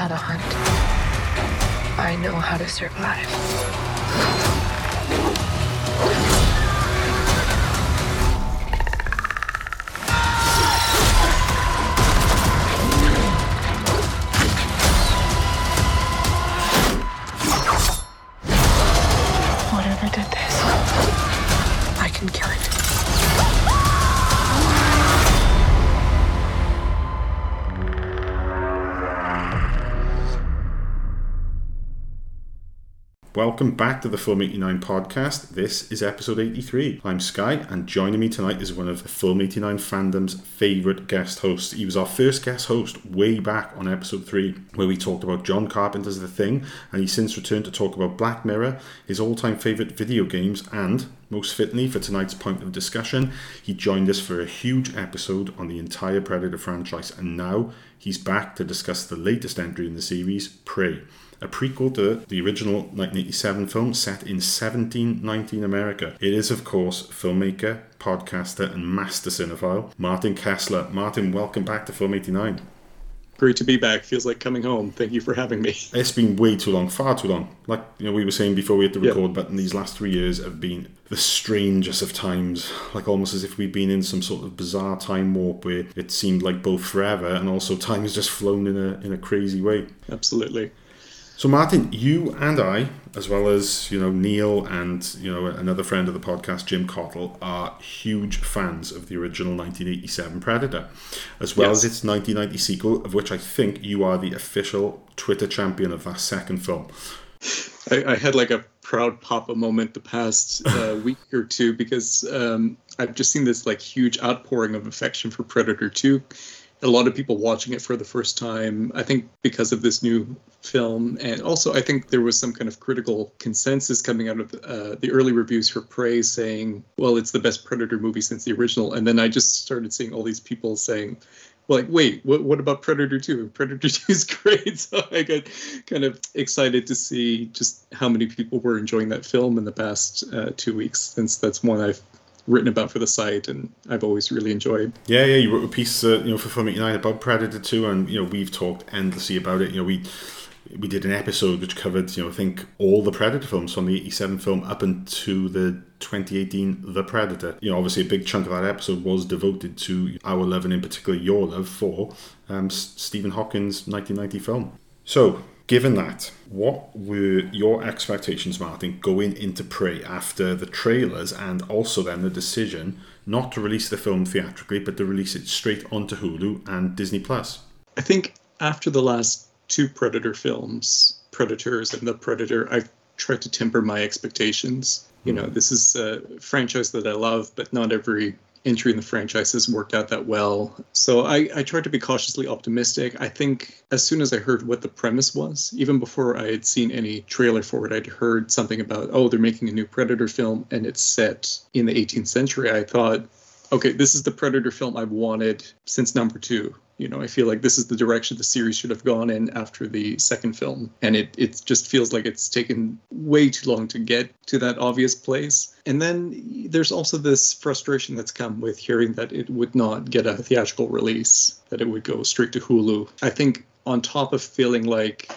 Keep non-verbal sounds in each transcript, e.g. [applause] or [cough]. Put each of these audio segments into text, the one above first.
How to hunt. I know how to survive. Welcome back to the Film 89 podcast. This is episode 83. I'm Skye, and joining me tonight is one of the Film 89 fandom's favourite guest hosts. He was our first guest host way back on episode 3, where we talked about John Carpenter's The Thing, and he's since returned to talk about Black Mirror, his all time favourite video games, and most fittingly for tonight's point of discussion, he joined us for a huge episode on the entire Predator franchise, and now he's back to discuss the latest entry in the series, Prey a prequel to the original 1987 film set in 1719 America. It is, of course, filmmaker, podcaster, and master cinephile Martin Kessler. Martin, welcome back to Film 89. Great to be back. Feels like coming home. Thank you for having me. [laughs] It's been way too long, far too long. Like you know, we were saying before we had the Yeah. record button, these last three years have been the strangest of times. Like almost as if we've been in some sort of bizarre time warp where it seemed like both forever and also time has just flown in a in a crazy way. Absolutely. So Martin, you and I, as well as you know Neil and you know another friend of the podcast, Jim Cottle, are huge fans of the original 1987 Predator, as well Yes. as its 1990 sequel, of which I think you are the official Twitter champion of that second film. I, I had like a proud papa moment the past uh, [laughs] week or two because um, I've just seen this like huge outpouring of affection for Predator 2. A lot of people watching it for the first time. I think because of this new film, and also I think there was some kind of critical consensus coming out of uh, the early reviews for Prey saying, "Well, it's the best Predator movie since the original." And then I just started seeing all these people saying, like, wait, what, what about Predator 2? [laughs] Predator 2 is great. [laughs] So I got kind of excited to see just how many people were enjoying that film in the past uh, two weeks, since that's one I've written about for the site and I've always really enjoyed. Yeah, yeah, you wrote a piece, uh, you know, for Film 89 about Predator 2, and you know we've talked endlessly about it. You know, we we did an episode which covered, you know, I think all the Predator films from the 87 film up into the 2018 The Predator. You know, obviously a big chunk of that episode was devoted to our love and in particular your love for um, Stephen Hopkins's 1990 film. So, given that, what were your expectations, Martin, going into Prey after the trailers and also then the decision not to release the film theatrically but to release it straight onto Hulu and Disney Plus? I think after the last two Predator films, Predators and The Predator, I've tried to temper my expectations. You hmm. know, this is a franchise that I love, but not every entry in the franchise has worked out that well. So I, I tried to be cautiously optimistic. I think as soon as I heard what the premise was, even before I had seen any trailer for it, I'd heard something about, oh, they're making a new Predator film and it's set in the 18th century. I thought, okay, this is the Predator film I've wanted since number two. You know, I feel like this is the direction the series should have gone in after the second film. And it, it just feels like it's taken way too long to get to that obvious place. And then there's also this frustration that's come with hearing that it would not get a theatrical release, that it would go straight to Hulu. I think on top of feeling like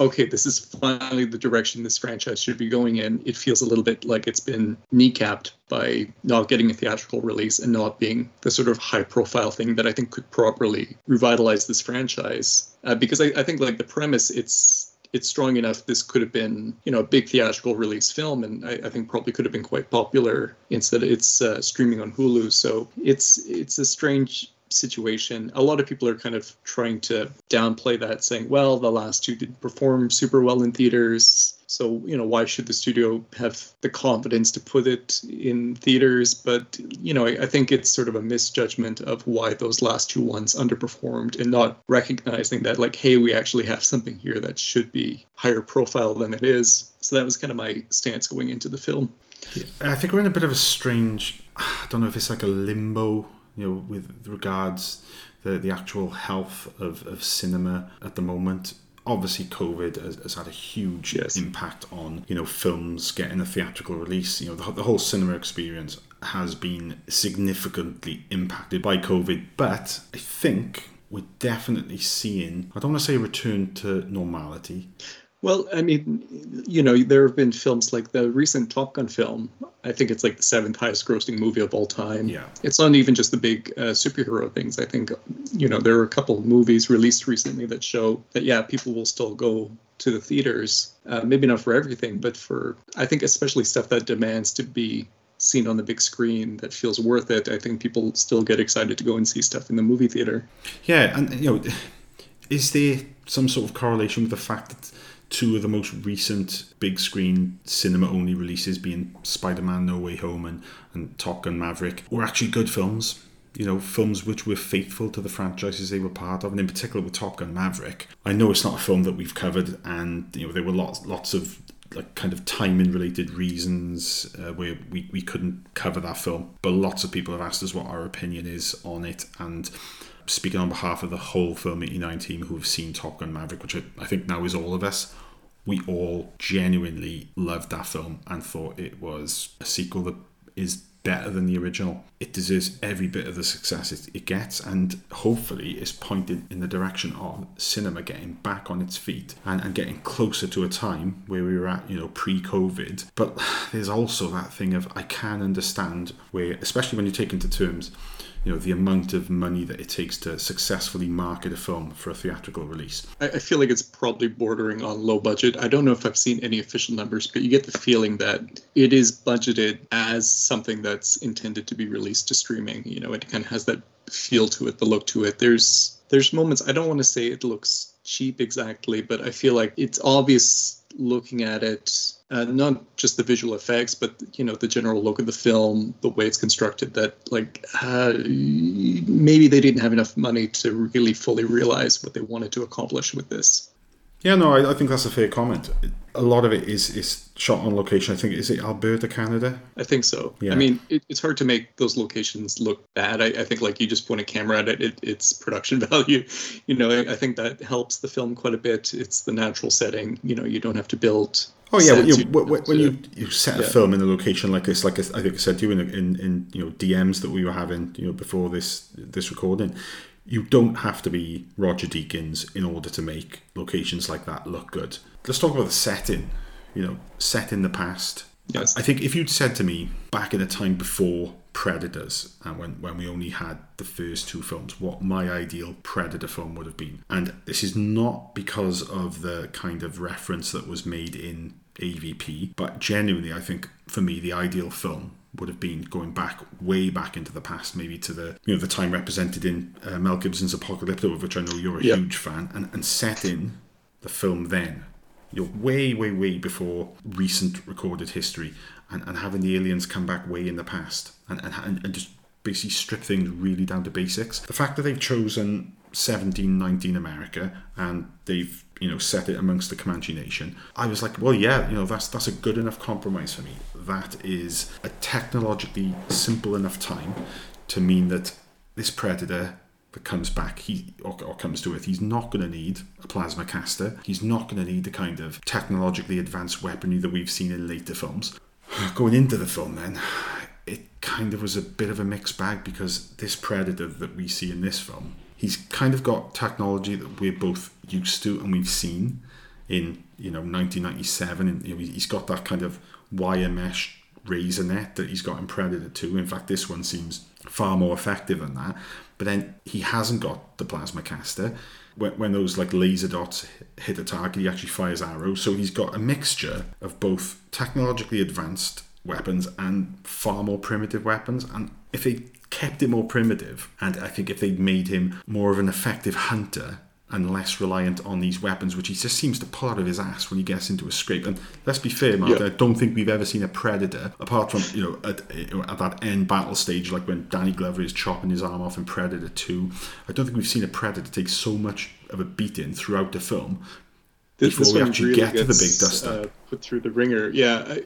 okay, this is finally the direction this franchise should be going in. It feels a little bit like it's been kneecapped by not getting a theatrical release and not being the sort of high profile thing that I think could properly revitalize this franchise. Uh, because I, I think like the premise, it's it's strong enough this could have been you know a big theatrical release film and i, I think probably could have been quite popular instead of it's uh, streaming on hulu so it's it's a strange situation. A lot of people are kind of trying to downplay that, saying, well, the last two didn't perform super well in theaters. So, you know, why should the studio have the confidence to put it in theaters? But, you know, I, I, think it's sort of a misjudgment of why those last two ones underperformed and not recognizing that, like, hey, we actually have something here that should be higher profile than it is. So that was kind of my stance going into the film. I think we're in a bit of a strange, I don't know if it's like a limbo, you know, with regards the, the actual health of, of cinema at the moment obviously COVID has, has, had a huge yes. impact on you know films getting a theatrical release. You know the, the whole cinema experience has been significantly impacted by COVID, but I think we're definitely seeing I don't want to say return to normality. Well, I mean, you know, there have been films like the recent Top Gun film. I think it's like the seventh highest grossing movie of all time. Yeah. It's not even just the big uh, superhero things. I think, you know, there are a couple of movies released recently that show that, yeah, people will still go to the theaters. Uh, maybe not for everything, but for, I think, especially stuff that demands to be seen on the big screen that feels worth it. I think people still get excited to go and see stuff in the movie theater. Yeah. And, you know, is there some sort of correlation with the fact that two of the most recent big screen cinema only releases being Spider-Man No Way Home and, and Top Gun Maverick were actually good films. You know, films which were faithful to the franchises they were part of, and in particular with Top Gun Maverick. I know it's not a film that we've covered, and you know there were lots lots of like kind of timing related reasons uh, where we, we couldn't cover that film. But lots of people have asked us what our opinion is on it, and speaking on behalf of the whole Film 89 team who have seen Top Gun Maverick, which I think now is all of us, we all genuinely loved that film and thought it was a sequel that is better than the original. It deserves every bit of the success it, it gets, and hopefully is pointed in the direction of cinema getting back on its feet and, and getting closer to a time where we were at, you know, pre COVID. But [sighs] there's also that thing of I can understand where, especially when you take into terms you know the amount of money that it takes to successfully market a film for a theatrical release. I, feel like it's probably bordering on low budget. I don't know if I've seen any official numbers, but you get the feeling that it is budgeted as something that's intended to be released to streaming. You know, it kind of has that feel to it, the look to it. There's there's moments I don't want to say it looks cheap exactly, but I feel like it's obvious looking at it uh, not just the visual effects, but you know the general look of the film, the way it's constructed. That like uh, maybe they didn't have enough money to really fully realize what they wanted to accomplish with this. Yeah, no, I, I think that's a fair comment. A lot of it is is shot on location. I think is it Alberta, Canada. I think so. Yeah. I mean, it, it's hard to make those locations look bad. I, I, think like you just point a camera at it, it it's production [laughs] value. You know, I, I think that helps the film quite a bit. It's the natural setting. You know, you don't have to build Oh yeah, you, when, when you, you set a yeah. film in a location like this, like I think I said to you in, in, in you know DMs that we were having you know before this this recording, you don't have to be Roger Deakins in order to make locations like that look good. Let's talk about the setting. You know, set in the past. Yes. I think if you'd said to me back in a time before Predators and when, when we only had the first two films, what my ideal Predator film would have been. And this is not because of the kind of reference that was made in AVP, but genuinely, I think for me, the ideal film would have been going back way back into the past, maybe to the you know the time represented in uh, Mel Gibson's Apocalypto, of which I know you're a yep. huge fan, and, and set in the film then. You're way, way, way before recent recorded history, and, and having the aliens come back way in the past and, and, and just basically strip things really down to basics. The fact that they've chosen 1719 America and they've you know set it amongst the Comanche Nation, I was like, well, yeah, you know that's that's a good enough compromise for me. That is a technologically simple enough time to mean that this predator that comes back he or, or comes to earth he's not going to need a plasma caster. He's not going to need the kind of technologically advanced weaponry that we've seen in later films. [sighs] Going into the film then it kind of was a bit of a mixed bag because this predator that we see in this film he's kind of got technology that we're both used to and we've seen in you know 1997 and you know, he's got that kind of wire mesh razor net that he's got in predator 2 in fact this one seems far more effective than that but then he hasn't got the plasma caster when, when those like laser dots hit a target he actually fires arrows so he's got a mixture of both technologically advanced weapons and far more primitive weapons. And if they kept it more primitive, and I think if they'd made him more of an effective hunter and less reliant on these weapons, which he just seems to pull out of his ass when he gets into a scrape. And let's be fair, Mark, Yeah. I don't think we've ever seen a predator apart from you know at, at that end battle stage, like when Danny Glover is chopping his arm off in Predator Two. I don't think we've seen a predator take so much of a beating throughout the film This, before this we actually really get to the gets, big dust up. Hmm. uh, put through the ringer. Yeah, I,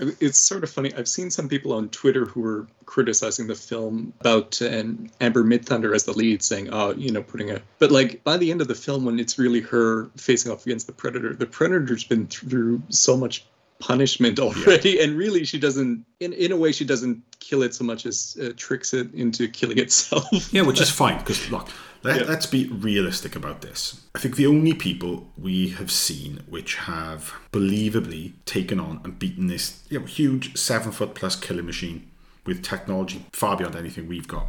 I- it's sort of funny. I've seen some people on Twitter who were criticizing the film about um, Amber Midthunder as the lead, saying, "Oh, you know, putting a." But like by the end of the film, when it's really her facing off against the predator, the predator's been through so much punishment already, and really she doesn't. In in a way, she doesn't kill it so much as uh, tricks it into killing itself. [laughs] Yeah, which is fine because look, let, Yeah. let's be realistic about this. I think the only people we have seen which have believably taken on and beaten this you know, huge seven foot plus killing machine with technology far beyond anything we've got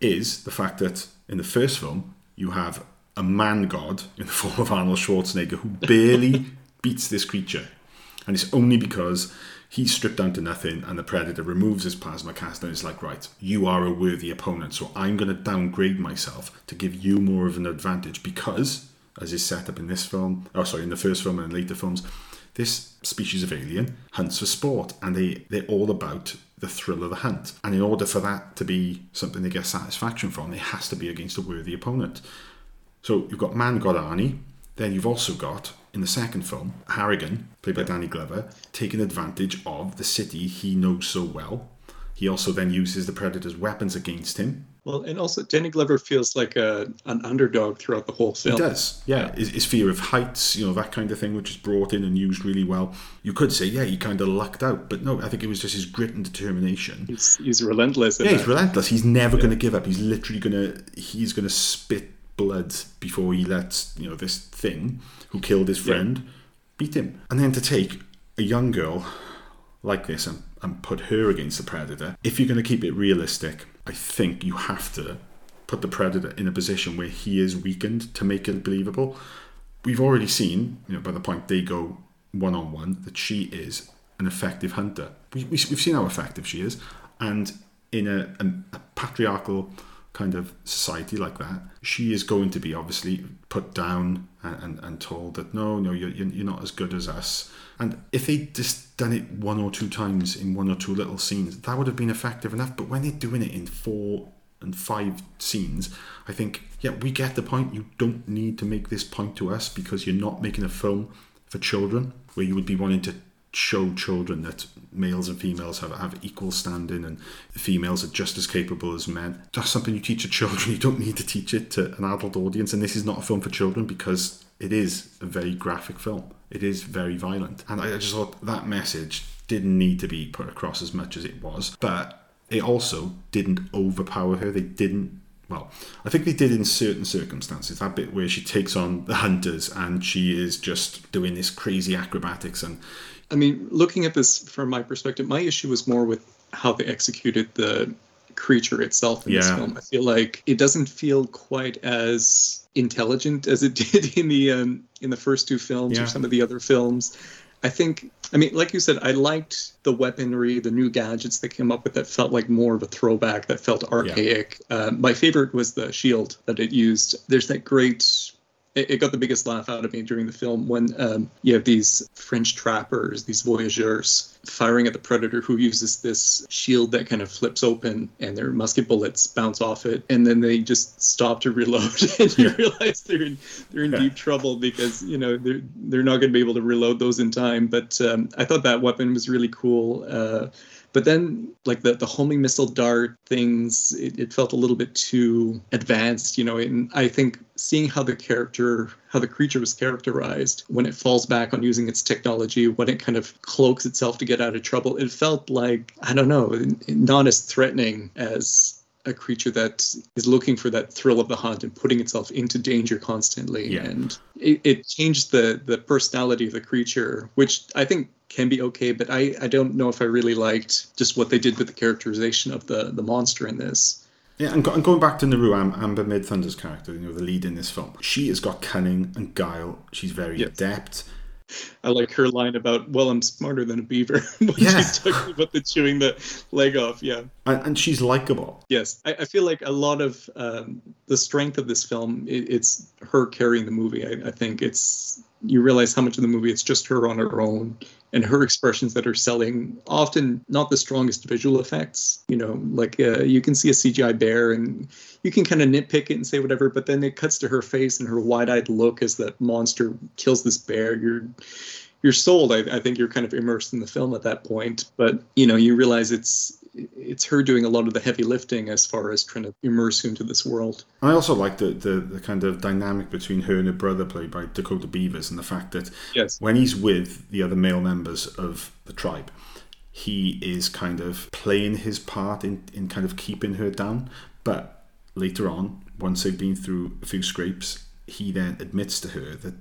is the fact that in the first film you have a man god in the form of Arnold Schwarzenegger who barely [laughs] beats this creature. And it's only because he's stripped down to nothing and the predator removes his plasma cast and it's like, right, you are a worthy opponent, so I'm going to downgrade myself to give you more of an advantage because, as is set up in this film, oh sorry, in the first film and later films, this species of alien hunts for sport and they, they're all about the thrill of the hunt. And in order for that to be something they get satisfaction from, it has to be against a worthy opponent. So you've got Man God Arnie, then you've also got, in the second film, Harrigan, played by Danny Glover, taking advantage of the city he knows so well. He also then uses the Predator's weapons against him. Well, and also Danny Glover feels like a an underdog throughout the whole film. He does, yeah. His, his fear of heights, you know, that kind of thing, which is brought in and used really well. You could say, yeah, he kind of lucked out, but no, I think it was just his grit and determination. He's, he's relentless. Yeah, he's relentless. He's never going to give up. He's literally going to he's going to spit blood before he lets you know this thing who killed his friend beat him. And then to take a young girl like this and, and put her against the predator. If you're going to keep it realistic, I think you have to put the predator in a position where he is weakened to make it believable. We've already seen, you know, by the point they go one on one, that she is an effective hunter. We, we, we've seen how effective she is, and in a, a, a patriarchal kind of society like that, she is going to be obviously put down and, and, and told that no, no, you're, you're you're not as good as us. And if they'd just done it one or two times in one or two little scenes, that would have been effective enough. But when they're doing it in four and five scenes, I think, yeah, we get the point. You don't need to make this point to us because you're not making a film for children where you would be wanting to show children that males and females have, have equal standing and females are just as capable as men. That's something you teach to children. [laughs] You don't need to teach it to an adult audience. And this is not a film for children because it is a very graphic film. It is very violent. And I just thought that message didn't need to be put across as much as it was. But it also didn't overpower her. They didn't well, I think they did in certain circumstances. That bit where she takes on the hunters and she is just doing this crazy acrobatics and I mean, looking at this from my perspective, my issue was more with how they executed the creature itself in this film. I feel like it doesn't feel quite as intelligent as it [laughs] did in the um, in the first two films Yeah. or some of the other films. I think, I mean, like you said, I liked the weaponry, the new gadgets they came up with that felt like more of a throwback, that felt archaic. Uh, my favorite was the shield that it used. There's that great it, it got the biggest laugh out of me during the film when um, you have these French trappers, these voyageurs, firing at the predator who uses this shield that kind of flips open and their musket bullets bounce off it, and then they just stop to reload, [laughs] and you realize they're in they're in Yeah. deep trouble because you know they're they're not going to be able to reload those in time. But um, I thought that weapon was really cool. Uh, but then, like the, the homing missile dart things, it, it felt a little bit too advanced, you know. And I think seeing how the character, how the creature was characterized when it falls back on using its technology, when it kind of cloaks itself to get out of trouble, it felt like, I don't know, not as threatening as a creature that is looking for that thrill of the hunt and putting itself into danger constantly. Yeah. And it, it changed the, the personality of the creature, which I think can be okay, but I, I don't know if I really liked just what they did with the characterization of the, the monster in this. Yeah, and, go, and going back to Naru, Am- Amber Midthunder's character, you know, the lead in this film, she has got cunning and guile. She's very adept. I like her line about, "Well, I'm smarter than a beaver." [laughs] when Yeah. she's talking about the chewing the leg off. Yeah. And, and she's likable. Yes, I, I feel like a lot of um, the strength of this film, it, it's her carrying the movie. I, I think it's you realize how much of the movie it's just her on her own and her expressions that are selling. Often not the strongest visual effects. You know, like uh, you can see a CGI bear and you can kind of nitpick it and say whatever, but then it cuts to her face and her wide-eyed look as that monster kills this bear. You're you're sold. I, I think you're kind of immersed in the film at that point. But you know, you realize it's it's her doing a lot of the heavy lifting as far as trying to immerse you into this world. I also like the, the, the kind of dynamic between her and her brother, played by Dakota Beavers, and the fact that Yes. when he's with the other male members of the tribe, he is kind of playing his part in, in kind of keeping her down. But later on, once they've been through a few scrapes, he then admits to her that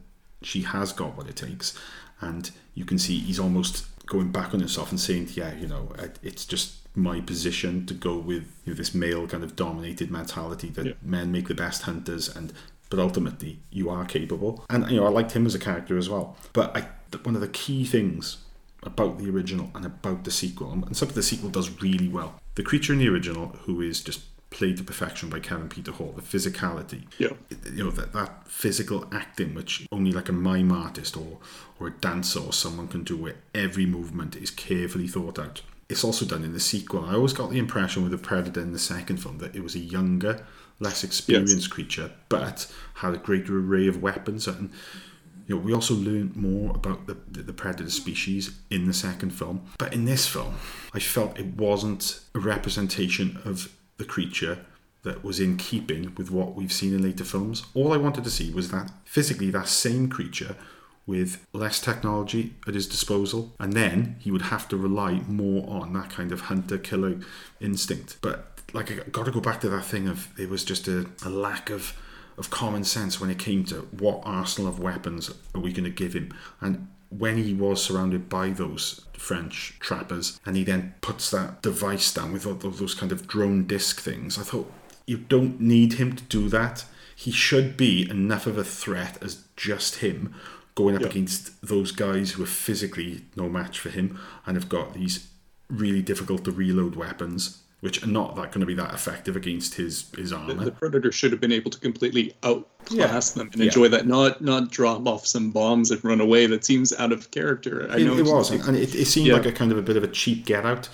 she has got what it takes. And you can see he's almost going back on himself and saying, yeah, you know, it's just my position to go with you know, this male kind of dominated mentality that Yeah. men make the best hunters and but ultimately you are capable and you know i liked him as a character as well but i one of the key things about the original and about the sequel and something the sequel does really well the creature in the original who is just played to perfection by kevin peter hall the physicality. Yeah. you know that, that physical acting which only like a mime artist or or a dancer or someone can do where every movement is carefully thought out. It's also done in the sequel. I always got the impression with the predator in the second film that it was a younger less experienced creature but had a greater array of weapons. And you know, we also learned more about the, the, the predator species in the second film. But in this film, I felt it wasn't a representation of the creature that was in keeping with what we've seen in later films. All I wanted to see was that physically that same creature with less technology at his disposal, and then he would have to rely more on that kind of hunter killer instinct. But like, I got to go back to that thing of it was just a, a lack of of common sense when it came to what arsenal of weapons are we going to give him, and when he was surrounded by those French trappers, and he then puts that device down with all those kind of drone disc things, I thought you don't need him to do that. He should be enough of a threat as just him going up Yeah. against those guys who are physically no match for him and have got these really difficult to reload weapons, which are not that going to be that effective against his his The, armor. the predator should have been able to completely outclass them and Yeah. enjoy that, not not drop off some bombs and run away. That seems out of character. I it, know it it's- was, and it, it seemed Yeah. like a kind of a bit of a cheap get out.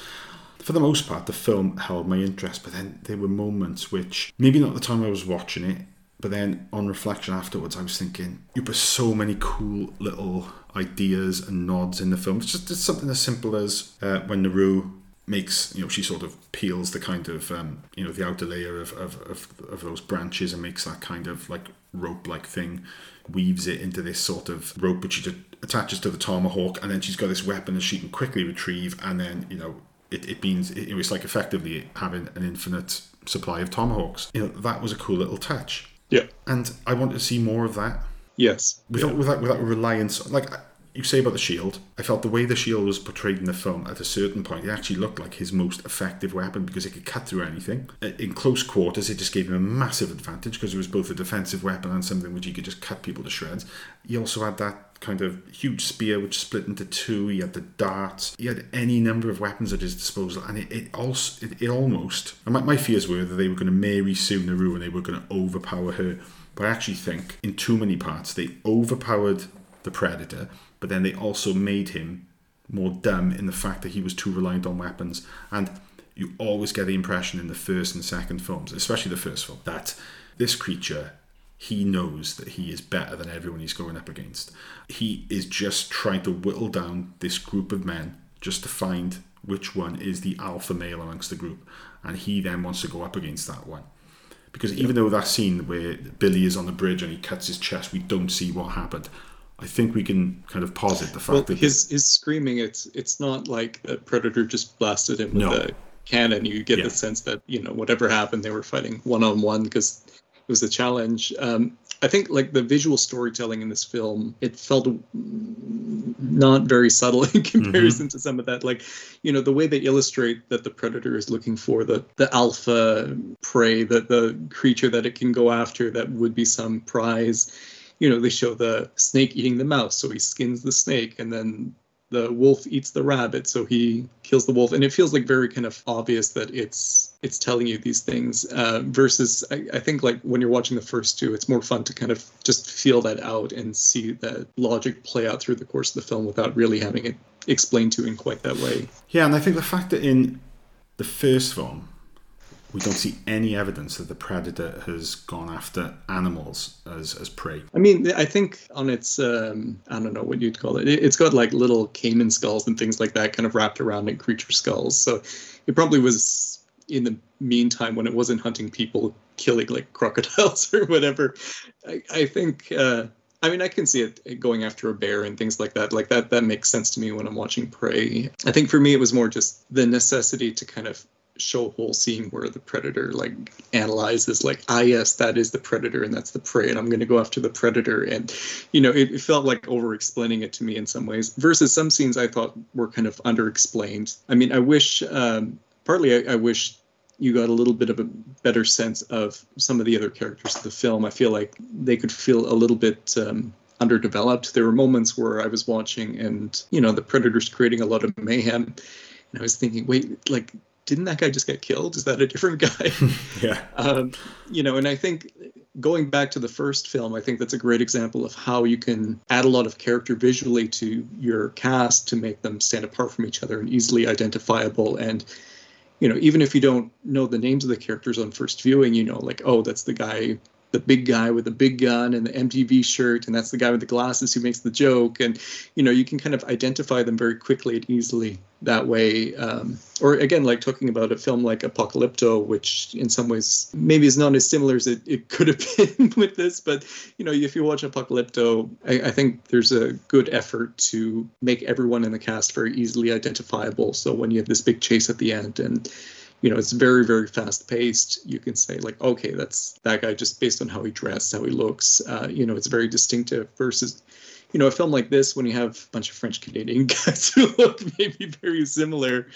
For the most part, the film held my interest, but then there were moments which maybe not the time I was watching it, but then on reflection afterwards, I was thinking, you put so many cool little ideas and nods in the film. It's just it's something as simple as uh, when Naru makes you know she sort of peels the kind of um, you know the outer layer of, of, of, of those branches and makes that kind of like rope like thing weaves it into this sort of rope which she just attaches to the tomahawk and then she's got this weapon that she can quickly retrieve and then you know it, it means it, it was like effectively having an infinite supply of tomahawks you know that was a cool little touch Yeah. and I want to see more of that Yes. without without without reliance like you say about the shield. I felt the way the shield was portrayed in the film at a certain point it actually looked like his most effective weapon because it could cut through anything. Uh, in close quarters it just gave him a massive advantage because it was both a defensive weapon and something which he could just cut people to shreds. He also had that kind of huge spear which split into two he had the darts he had any number of weapons at his disposal and it, it also it, it almost my, my fears were that they were going to Mary Sue Naru and they were going to overpower her. But I actually think in too many parts they overpowered the predator, but then they also made him more dumb in the fact that he was too reliant on weapons. And you always get the impression in the first and second films, especially the first film, that this creature he knows that he is better than everyone he's going up against. He is just trying to whittle down this group of men just to find which one is the alpha male amongst the group, and he then wants to go up against that one because even though that scene where Billy is on the bridge and he cuts his chest, we don't see what happened. I think we can kind of posit the fact Well, that his his screaming. It's it's not like a predator just blasted him with No. a cannon. You get Yeah. the sense that you know whatever happened, they were fighting one on one because it was a challenge. Um, I think like the visual storytelling in this film, it felt not very subtle [laughs] in comparison to some of that. Like, you know, the way they illustrate that the predator is looking for the the alpha prey, that the creature that it can go after that would be some prize. You know, they show the snake eating the mouse, so he skins the snake, and then the wolf eats the rabbit, so he kills the wolf, and it feels like very kind of obvious that it's it's telling you these things. Uh, versus, I, I think like when you're watching the first two, it's more fun to kind of just feel that out and see that logic play out through the course of the film without really having it explained to in quite that way. Yeah, and I think the fact that in the first film we don't see any evidence that the predator has gone after animals as, as prey. I mean, I think on its, um, I don't know what you'd call it. It's got like little caiman skulls and things like that kind of wrapped around it, creature skulls. So it probably was in the meantime when it wasn't hunting people, killing like crocodiles [laughs] or whatever. I, I think. Uh, I mean, I can see it going after a bear and things like that. Like that, that makes sense to me when I'm watching Prey. I think for me, it was more just the necessity to kind of show a whole scene where the predator like analyzes like ah yes that is the predator and that's the prey and i'm going to go after the predator. And you know it, it, felt like over explaining it to me in some ways versus some scenes i thought were kind of under explained i mean i wish um, partly I, I wish you got a little bit of a better sense of some of the other characters of the film. I feel like they could feel a little bit um, underdeveloped. There were moments where i was watching and you know the predator's creating a lot of mayhem and I was thinking, wait, like didn't that guy just get killed? Is that a different guy? [laughs] yeah. Um, you know, and I think going back to the first film, I think that's a great example of how you can add a lot of character visually to your cast to make them stand apart from each other and easily identifiable. And, you know, even if you don't know the names of the characters on first viewing, you know, like, oh, that's the guy the big guy with the big gun and the MTV shirt, and that's the guy with the glasses who makes the joke. And you know, you can kind of identify them very quickly and easily that way. Um, or again, like talking about a film like Apocalypto, which in some ways maybe is not as similar as it, it could have [laughs] been with this, but you know, if you watch Apocalypto, I, I think there's a good effort to make everyone in the cast very easily identifiable. So when you have this big chase at the end and you know it's very very fast paced you can say like okay that's that guy just based on how he dressed how he looks uh, you know it's very distinctive versus you know a film like this when you have a bunch of french canadian [laughs] guys who look maybe very similar.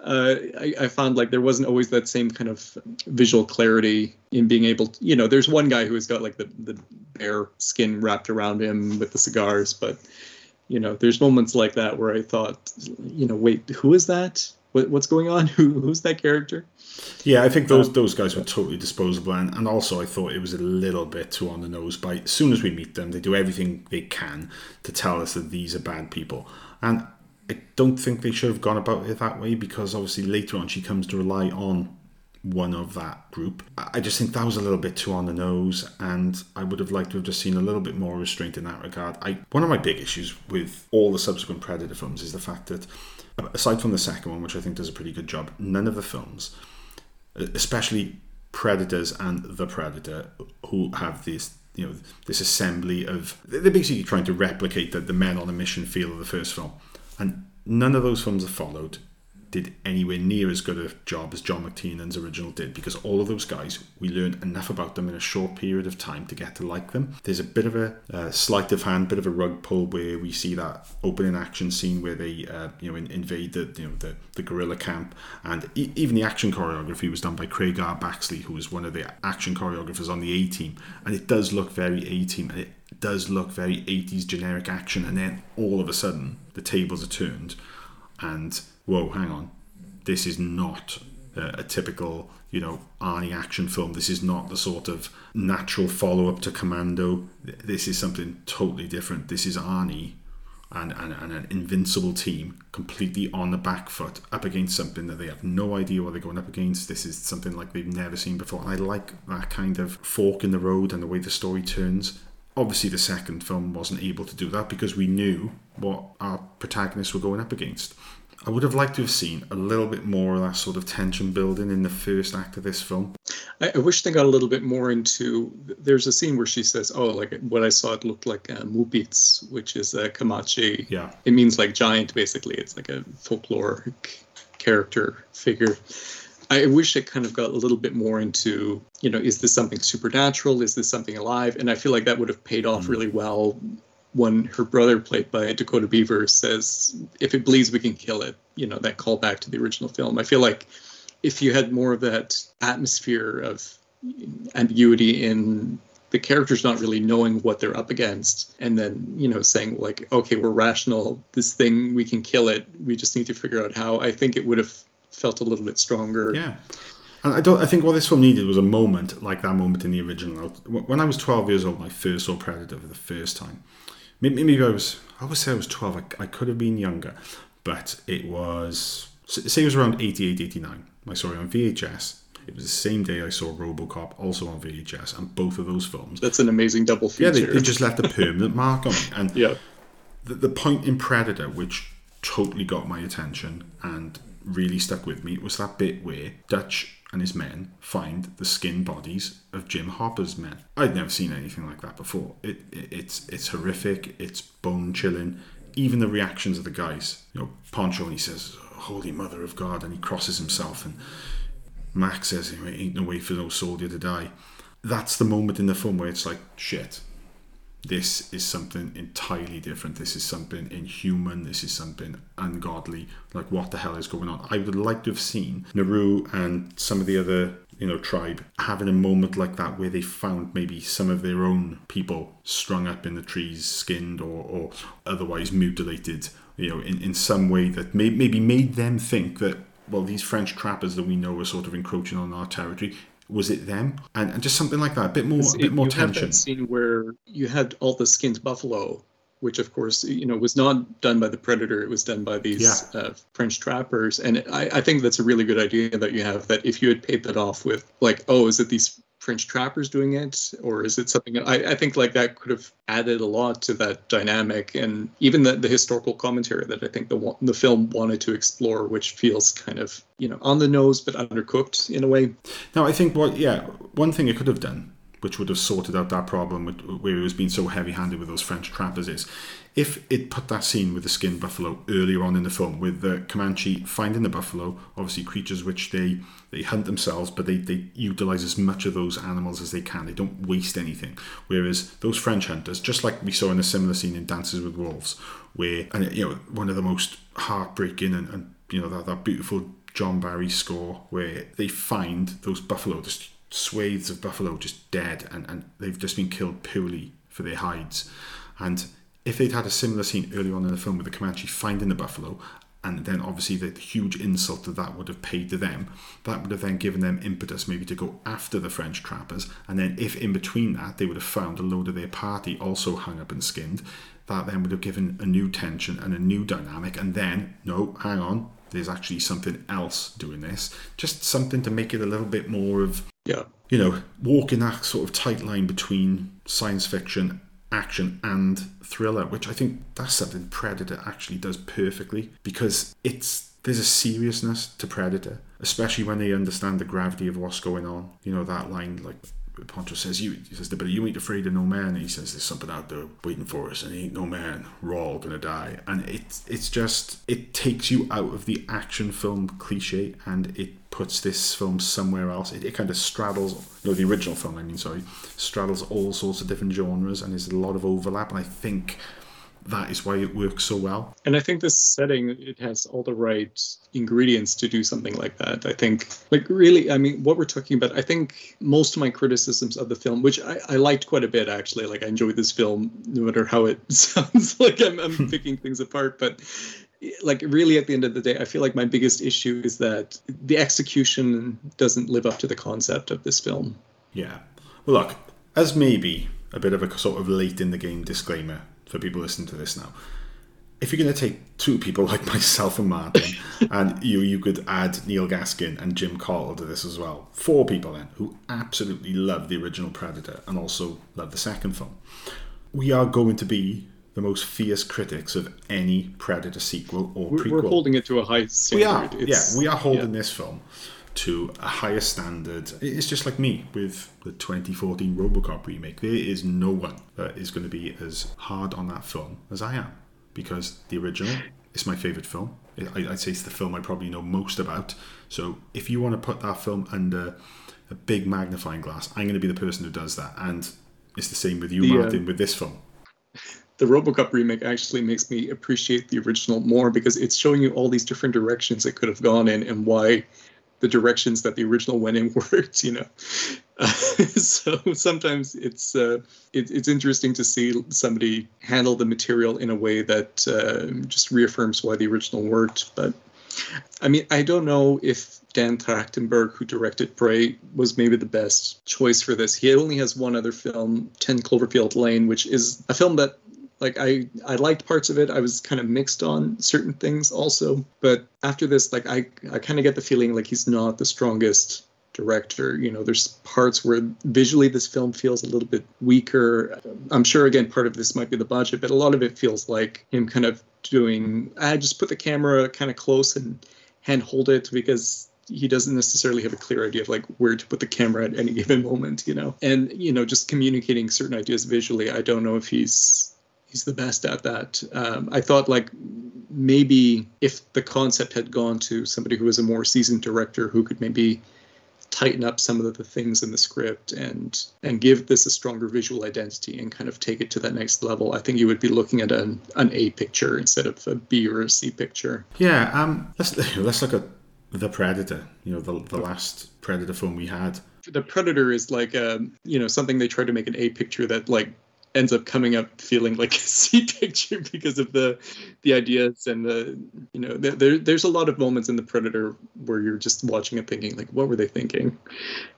Uh, I, I, found like there wasn't always that same kind of visual clarity in being able to you know there's one guy who has got like the, the bear skin wrapped around him with the cigars but you know there's moments like that where i thought you know wait who is that what, what's going on? [laughs] Who who's that character? Yeah, I think those um, those guys were totally disposable, and, and also I thought it was a little bit too on the nose. By as soon as we meet them, they do everything they can to tell us that these are bad people, and I don't think they should have gone about it that way because obviously later on she comes to rely on one of that group. I just think that was a little bit too on the nose, and I would have liked to have just seen a little bit more restraint in that regard. I one of my big issues with all the subsequent Predator films is the fact that aside from the second one, which I think does a pretty good job, none of the films, especially Predators and The Predator, who have this you know this assembly of they're basically trying to replicate the, the men on a mission feel of the first film, and none of those films are followed did anywhere near as good a job as John McTiernan's original did because all of those guys, we learned enough about them in a short period of time to get to like them. There's a bit of a uh, sleight of hand, bit of a rug pull where we see that opening action scene where they, uh, you know, invade the, you know, the, the guerrilla camp, and e- even the action choreography was done by Craig R. Baxley, who was one of the action choreographers on the A Team, and it does look very A Team, and it does look very 80s generic action, and then all of a sudden the tables are turned, and whoa, hang on, this is not a, a typical, you know, Arnie action film. This is not the sort of natural follow up to Commando. This is something totally different. This is Arnie and, and, and, an invincible team completely on the back foot up against something that they have no idea what they're going up against. This is something like they've never seen before. I like that kind of fork in the road and the way the story turns. Obviously, the second film wasn't able to do that because we knew what our protagonists were going up against. I would have liked to have seen a little bit more of that sort of tension building in the first act of this film. I, I wish they got a little bit more into. There's a scene where she says, "Oh, like what I saw, it looked like a uh, Mupits, which is a Comanche. Yeah, it means like giant. Basically, it's like a folkloric character figure." I wish it kind of got a little bit more into, you know, is this something supernatural? Is this something alive? And I feel like that would have paid off mm. really well when her brother, played by Dakota Beaver, says, "If it bleeds, we can kill it." You know that callback to the original film. I feel like if you had more of that atmosphere of ambiguity in the characters not really knowing what they're up against and then you know saying like okay we're rational this thing we can kill it we just need to figure out how i think it would have felt a little bit stronger Yeah. And I don't. I think what this film needed was a moment like that moment in the original. When I was twelve years old, I first saw Predator for the first time. Maybe, I was. I would say I was twelve. I, I could have been younger, but it was. Say it was around 88, 89. I saw it on VHS. It was the same day I saw RoboCop, also on VHS, and both of those films. that's an amazing double Yeah, feature they, they just left a permanent mark on me. And [laughs] yeah the, the point in Predator which totally got my attention and really stuck with me was that bit where Dutch and his men find the skinned bodies of Jim Hopper's men. I'd never seen anything like that before. It, it it's it's horrific. It's bone chilling. Even the reactions of the guys. You know, Poncho and he says, "Holy Mother of God," and he crosses himself, and Max says, "It ain't no way for no soldier to die." That's the moment in the film where it's like, shit, this is something entirely different. This is something inhuman. This is something ungodly. Like, what the hell is going on? I would like to have seen Naru and some of the other, you know, tribe having a moment like that where they found maybe some of their own people strung up in the trees, skinned or, or otherwise mutilated, you know, in, in some way that may, maybe made them think that, well, these French trappers that we know are sort of encroaching on our territory. Was it them? And, and just something like that, a bit more, a bit more you have tension. that scene where you had all the skinned buffalo, which of course you know was not done by the predator; it was done by these Yeah. uh, French trappers. And I, I think that's a really good idea that you have. That if you had paid that off with like, oh, is it these French trappers doing it, or is it something? I, I think like that could have added a lot to that dynamic, and even the, the historical commentary that I think the the film wanted to explore, which feels kind of you know on the nose but undercooked in a way. Now, I think what, yeah, one thing it could have done, which would have sorted out that problem with, where it was being so heavy handed with those French trappers, is if it put that scene with the skinned buffalo earlier on in the film, with the Comanche finding the buffalo, obviously creatures which they, they hunt themselves, but they, they utilize as much of those animals as they can. They don't waste anything. Whereas those French hunters, just like we saw in a similar scene in Dances with Wolves, where, and you know, one of the most heartbreaking and, and you know, that, that beautiful John Barry score where they find those buffalo, just swathes of buffalo just dead and, and they've just been killed purely for their hides. And if they'd had a similar scene early on in the film with the Comanche finding the buffalo, and then obviously the huge insult that that would have paid to them, that would have then given them impetus maybe to go after the French trappers. And then if in between that they would have found a load of their party also hung up and skinned, that then would have given a new tension and a new dynamic. And then, no, hang on, there's actually something else doing this. Just something to make it a little bit more of, Yeah. you know, walking that sort of tight line between science fiction, action, and thriller, which I think that's something Predator actually does perfectly because it's there's a seriousness to Predator, especially when they understand the gravity of what's going on. You know that line like Poncho says, "You," he says, "But you ain't afraid of no man." And he says, "There's something out there waiting for us, and ain't no man. We're all gonna die." And it's it's just it takes you out of the action film cliche, and it puts this film somewhere else. It, it kind of straddles, no, the original film. I mean, sorry, straddles all sorts of different genres, and there's a lot of overlap. And I think that is why it works so well. And I think this setting it has all the right ingredients to do something like that. I think like really I mean what we're talking about, I think most of my criticisms of the film, which I, I liked quite a bit actually, like I enjoyed this film no matter how it [laughs] sounds like I'm, I'm [laughs] picking things apart, but like really at the end of the day i feel like my biggest issue is that the execution doesn't live up to the concept of this film Yeah. Well, look, as maybe a bit of a sort of late in the game disclaimer for people listening to this now. If you're going to take two people [laughs] like myself and Martin, and you you could add Neil Gaskin and Jim Cottle to this as well, four people then who absolutely love the original Predator and also love the second film, we are going to be the most fierce critics of any Predator sequel or we're, prequel. we're holding it to a high We standard are. It's- yeah, we are holding yeah. this film to a higher standard. It's just like me with the 2014 Robocop remake. There is no one that is going to be as hard on that film as I am because the original is my favorite film. I- I'd say it's the film I probably know most about. So if you want to put that film under a big magnifying glass, I'm going to be the person who does that. And it's the same with you, The, uh, Martin, with this film. the RoboCop remake actually makes me appreciate the original more because it's showing you all these different directions it could have gone in and why the directions that the original went in [laughs] worked, you know. Uh, [laughs] so sometimes it's uh, it, it's interesting to see somebody handle the material in a way that uh, just reaffirms why the original worked. But I mean, I don't know if Dan Trachtenberg, who directed Prey, was maybe the best choice for this. He only has one other film, 10 Cloverfield Lane, which is a film that like I I liked parts of it. I was kind of mixed on certain things also, but after this, like I I kind of get the feeling like he's not the strongest director. You know, there's parts where visually this film feels a little bit weaker. I'm sure again part of this might be the budget, but a lot of it feels like him kind of doing I just put the camera kind of close and hand hold it because he doesn't necessarily have a clear idea of like where to put the camera at any given moment, you know. And you know, just communicating certain ideas visually, I don't know if he's he's the best at that. Um, I thought like maybe if the concept had gone to somebody who was a more seasoned director who could maybe tighten up some of the things in the script and and give this a stronger visual identity and kind of take it to that next level, I think you would be looking at an, an A picture instead of a B or a C picture. Yeah, um, let's [laughs] let's look at the Predator. You know, the the last Predator film we had. The Predator is like um, you know something they tried to make an A picture that like ends up coming up feeling like [laughs] a sea picture because of the the ideas and the you know there there's a lot of moments in the Predator where you're just watching it thinking like what were they thinking?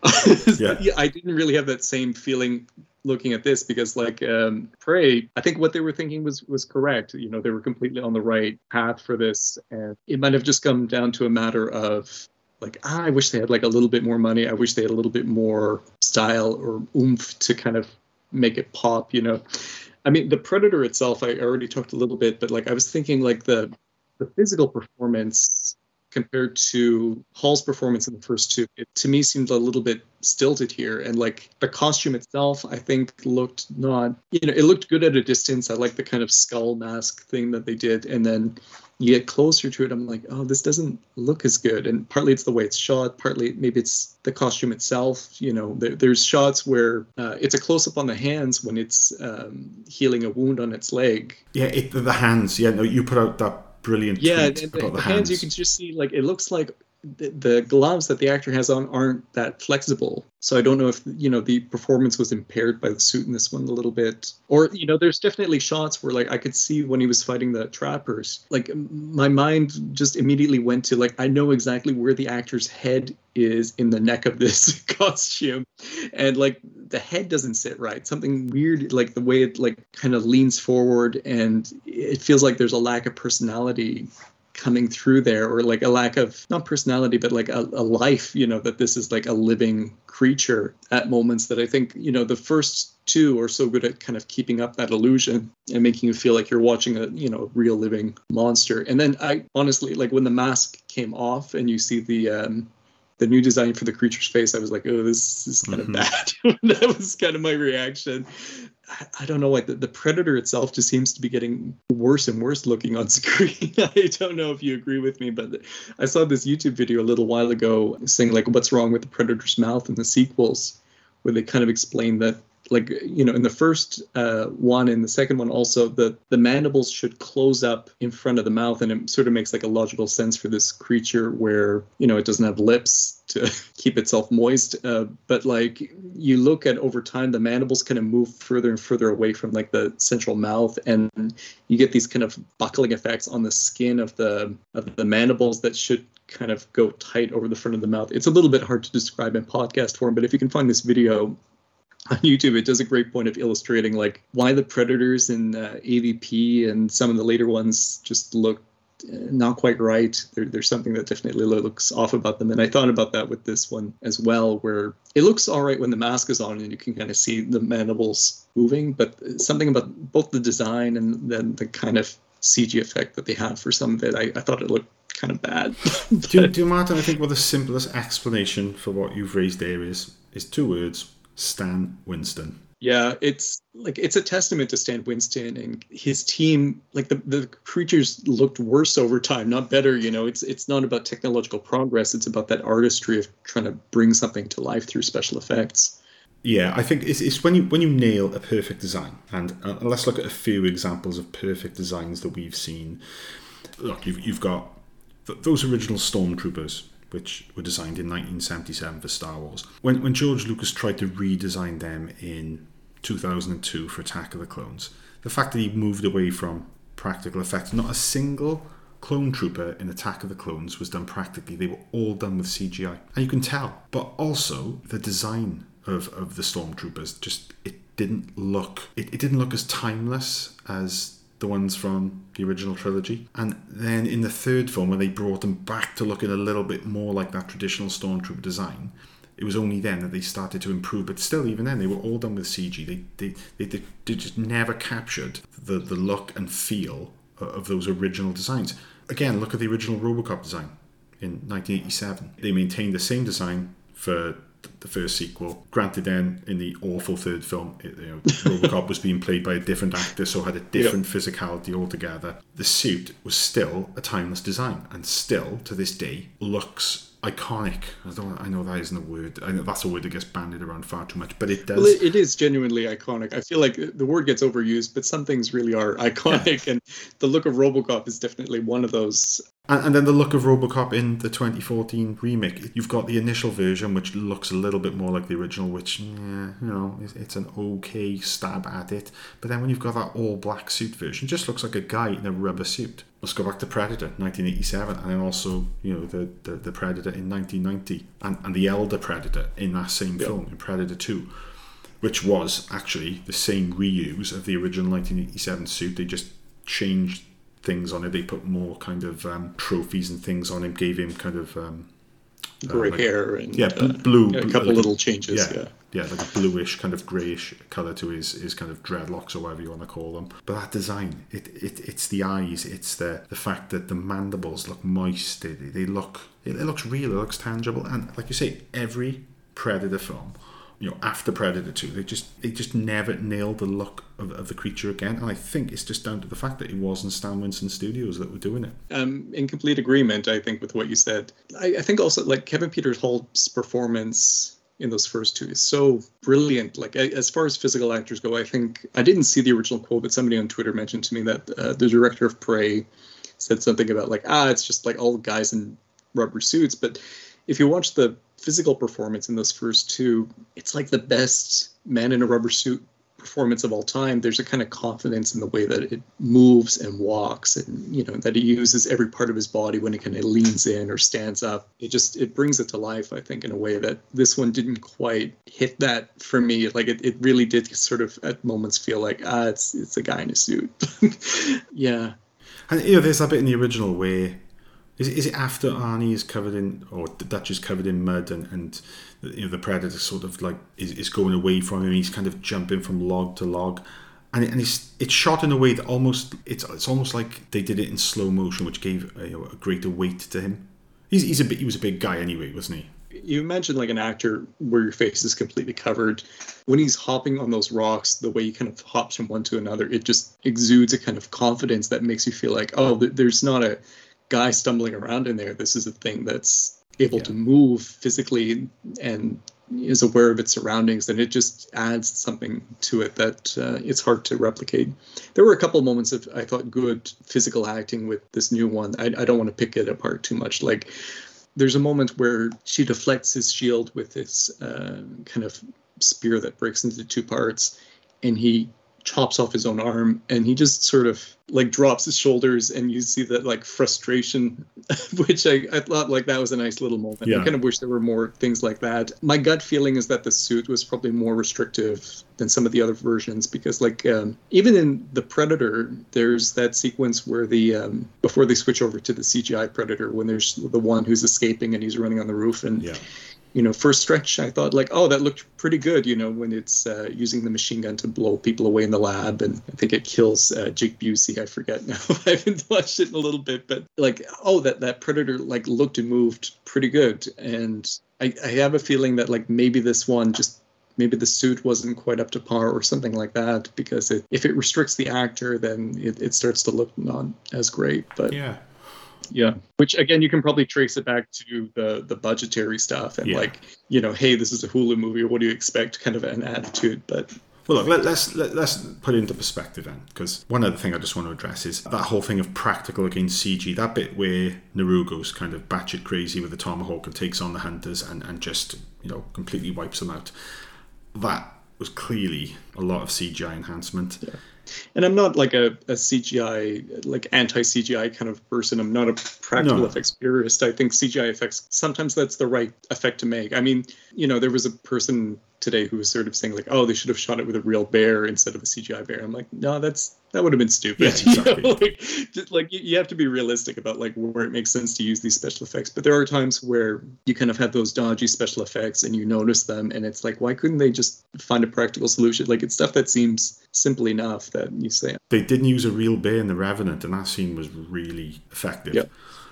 [laughs] yeah. yeah, I didn't really have that same feeling looking at this because like um, Prey, I think what they were thinking was was correct. You know, they were completely on the right path for this, and it might have just come down to a matter of like ah, I wish they had like a little bit more money. I wish they had a little bit more style or oomph to kind of make it pop, you know. I mean, the Predator itself, I already talked a little bit, but like I was thinking like the the physical performance compared to Hall's performance in the first two, it to me seemed a little bit stilted here. And like the costume itself, I think looked not, you know, it looked good at a distance. I like the kind of skull mask thing that they did. And then you get closer to it, I'm like, oh, this doesn't look as good. And partly it's the way it's shot, partly maybe it's the costume itself. You know, there, there's shots where uh, it's a close up on the hands when it's um, healing a wound on its leg. Yeah, it, the hands. Yeah, no, you put out that brilliant yeah the, the, the, hands. you can just see like it looks like the, gloves that the actor has on aren't that flexible. So I don't know if you know the performance was impaired by the suit in this one a little bit, or you know, there's definitely shots where like I could see when he was fighting the trappers, like my mind just immediately went to like I know exactly where the actor's head is in the neck of this [laughs] costume, and like the head doesn't sit right. Something weird, like the way it like kind of leans forward, and it feels like there's a lack of personality coming through there or like a lack of not personality but like a, a, life you know that this is like a living creature at moments that i think you know the first two are so good at kind of keeping up that illusion and making you feel like you're watching a you know real living monster and then i honestly like when the mask came off and you see the um the new design for the creature's face, I was like, oh, this is kind mm-hmm. of bad. [laughs] that was kind of my reaction. I, don't know, like the, the Predator itself just seems to be getting worse and worse looking on [laughs] screen. I don't know if you agree with me, but I saw this YouTube video a little while ago saying like what's wrong with the Predator's mouth in the sequels, where they kind of explain that like you know in the first uh, one and the second one also the the mandibles should close up in front of the mouth and it sort of makes like a logical sense for this creature where you know it doesn't have lips to [laughs] keep itself moist uh, but like you look at over time the mandibles kind of move further and further away from like the central mouth and you get these kind of buckling effects on the skin of the of the mandibles that should kind of go tight over the front of the mouth. It's a little bit hard to describe in podcast form, but if you can find this video, on YouTube, it does a great point of illustrating like why the predators in uh, AVP and some of the later ones just look uh, not quite right. There, there's something that definitely looks off about them, and I thought about that with this one as well, where it looks all right when the mask is on and you can kind of see the mandibles moving, but something about both the design and then the kind of CG effect that they have for some of it, I, I thought it looked kind of bad. do, [laughs] do Martin? I think well, the simplest explanation for what you've raised there is is two words Stan Winston. Yeah, it's like it's a testament to Stan Winston and his team. Like the the creatures looked worse over time, not better. You know, it's it's not about technological progress. It's about that artistry of trying to bring something to life through special effects. Yeah, I think it's, it's when you when you nail a perfect design, and uh, let's look at a few examples of perfect designs that we've seen. Look, you've you've got th- those original stormtroopers which were designed in 1977 for Star Wars. When, when George Lucas tried to redesign them in 2002 for Attack of the Clones, the fact that he moved away from practical effects, not a single clone trooper in Attack of the Clones was done practically. They were all done with CGI. And you can tell. But also the design of, of the stormtroopers just it didn't look it, it didn't look as timeless as the ones from the original trilogy. And then in the third film, when they brought them back to looking a little bit more like that traditional stormtrooper design, it was only then that they started to improve. But still, even then, they were all done with CG. They they, they, they, they just never captured the, the look and feel of those original designs. Again, look at the original Robocop design in 1987. They maintained the same design for the first sequel. Granted, then in the awful third film, it, you know, [laughs] Robocop was being played by a different actor, so had a different yep. physicality altogether. The suit was still a timeless design, and still to this day looks iconic. I don't. I know that isn't a word. I know that's a word that gets bandied around far too much, but it does. Well, it, it is genuinely iconic. I feel like the word gets overused, but some things really are iconic, and the look of RoboCop is definitely one of those. And, and then the look of RoboCop in the 2014 remake. You've got the initial version, which looks a little bit more like the original, which yeah, you know, it's, it's an okay stab at it. But then when you've got that all black suit version, just looks like a guy in a rubber suit let's go back to Predator 1987 and then also you know the, the, the Predator in 1990 and, and the Elder Predator in that same yep. film in Predator 2 which was actually the same reuse of the original 1987 suit they just changed things on it they put more kind of um, trophies and things on him gave him kind of um, gray uh, like, hair and yeah uh, blue, a couple like, little changes yeah, yeah yeah, like a bluish kind of greyish colour to his, his kind of dreadlocks or whatever you want to call them. But that design, it, it it's the eyes, it's the the fact that the mandibles look moist, they, they look it, it looks real, it looks tangible, and like you say, every Predator film you know after Predator 2 they just they just never nailed the look of, of the creature again and I think it's just down to the fact that it wasn't Stan Winston Studios that were doing it um in complete agreement I think with what you said I, I think also like Kevin Peters Hall's performance in those first two is so brilliant. Like as far as physical actors go, I think I didn't see the original quote, but somebody on Twitter mentioned to me that uh, the director of Prey said something about like ah, it's just like all guys in rubber suits. But if you watch the physical performance in those first two, it's like the best man in a rubber suit performance of all time, there's a kind of confidence in the way that it moves and walks, and you know that he uses every part of his body when he kind of leans in or stands up. It just it brings it to life, I think, in a way that this one didn't quite hit that for me. Like it, it really did sort of at moments feel like ah, it's it's a guy in a suit. [laughs] yeah. And you know, there's a bit in the original where is it, is it after Arnie is covered in, or Dutch is covered in mud, and, and you know the predator sort of like is, is going away from him. He's kind of jumping from log to log, and it, and it's it's shot in a way that almost it's it's almost like they did it in slow motion, which gave a, you know, a greater weight to him. He's he's a bit, he was a big guy anyway, wasn't he? You mentioned like an actor where your face is completely covered. When he's hopping on those rocks, the way he kind of hops from one to another, it just exudes a kind of confidence that makes you feel like, oh, there's not a guy stumbling around in there. This is a thing that's able yeah. to move physically and is aware of its surroundings, and it just adds something to it that uh, it's hard to replicate. There were a couple moments of I thought good physical acting with this new one. I, I don't want to pick it apart too much. Like there's a moment where she deflects his shield with this uh, kind of spear that breaks into two parts, and he chops off his own arm and he just sort of like drops his shoulders and you see that like frustration [laughs] which I, I thought like that was a nice little moment. Yeah. i kind of wish there were more things like that. My gut feeling is that the suit was probably more restrictive than some of the other versions because like um, even in the predator there's that sequence where the um, before they switch over to the cgi predator when there's the one who's escaping and he's running on the roof and yeah you know, first stretch, I thought like, oh, that looked pretty good. You know, when it's uh, using the machine gun to blow people away in the lab, and I think it kills uh, Jake Busey. I forget now. [laughs] I haven't watched it in a little bit, but like, oh, that that predator like looked and moved pretty good, and I, I have a feeling that like maybe this one just maybe the suit wasn't quite up to par or something like that because it, if it restricts the actor then it, it starts to look not as great but yeah yeah which again you can probably trace it back to the the budgetary stuff and yeah. like you know hey this is a hulu movie what do you expect kind of an attitude but Well, look, let, let's let, let's put it into perspective then, because one other thing I just want to address is that whole thing of practical against CG. That bit where Naru goes kind of batshit crazy with the tomahawk and takes on the hunters and, and just you know completely wipes them out. That was clearly a lot of CGI enhancement. Yeah. And I'm not like a, a CGI, like anti CGI kind of person. I'm not a practical No. effects purist. I think CGI effects, sometimes that's the right effect to make. I mean, you know, there was a person today who was sort of saying, like, oh, they should have shot it with a real bear instead of a CGI bear. I'm like, no, that's that would have been stupid. Yeah, [laughs] You know, like, just, like you, you have to be realistic about like where it makes sense to use these special effects. But there are times where you kind of have those dodgy special effects and you notice them, and it's like, why couldn't they just find a practical solution? Like it's stuff that seems simple enough that you say, They didn't use a real bear in the Revenant, and that scene was really effective. Yeah.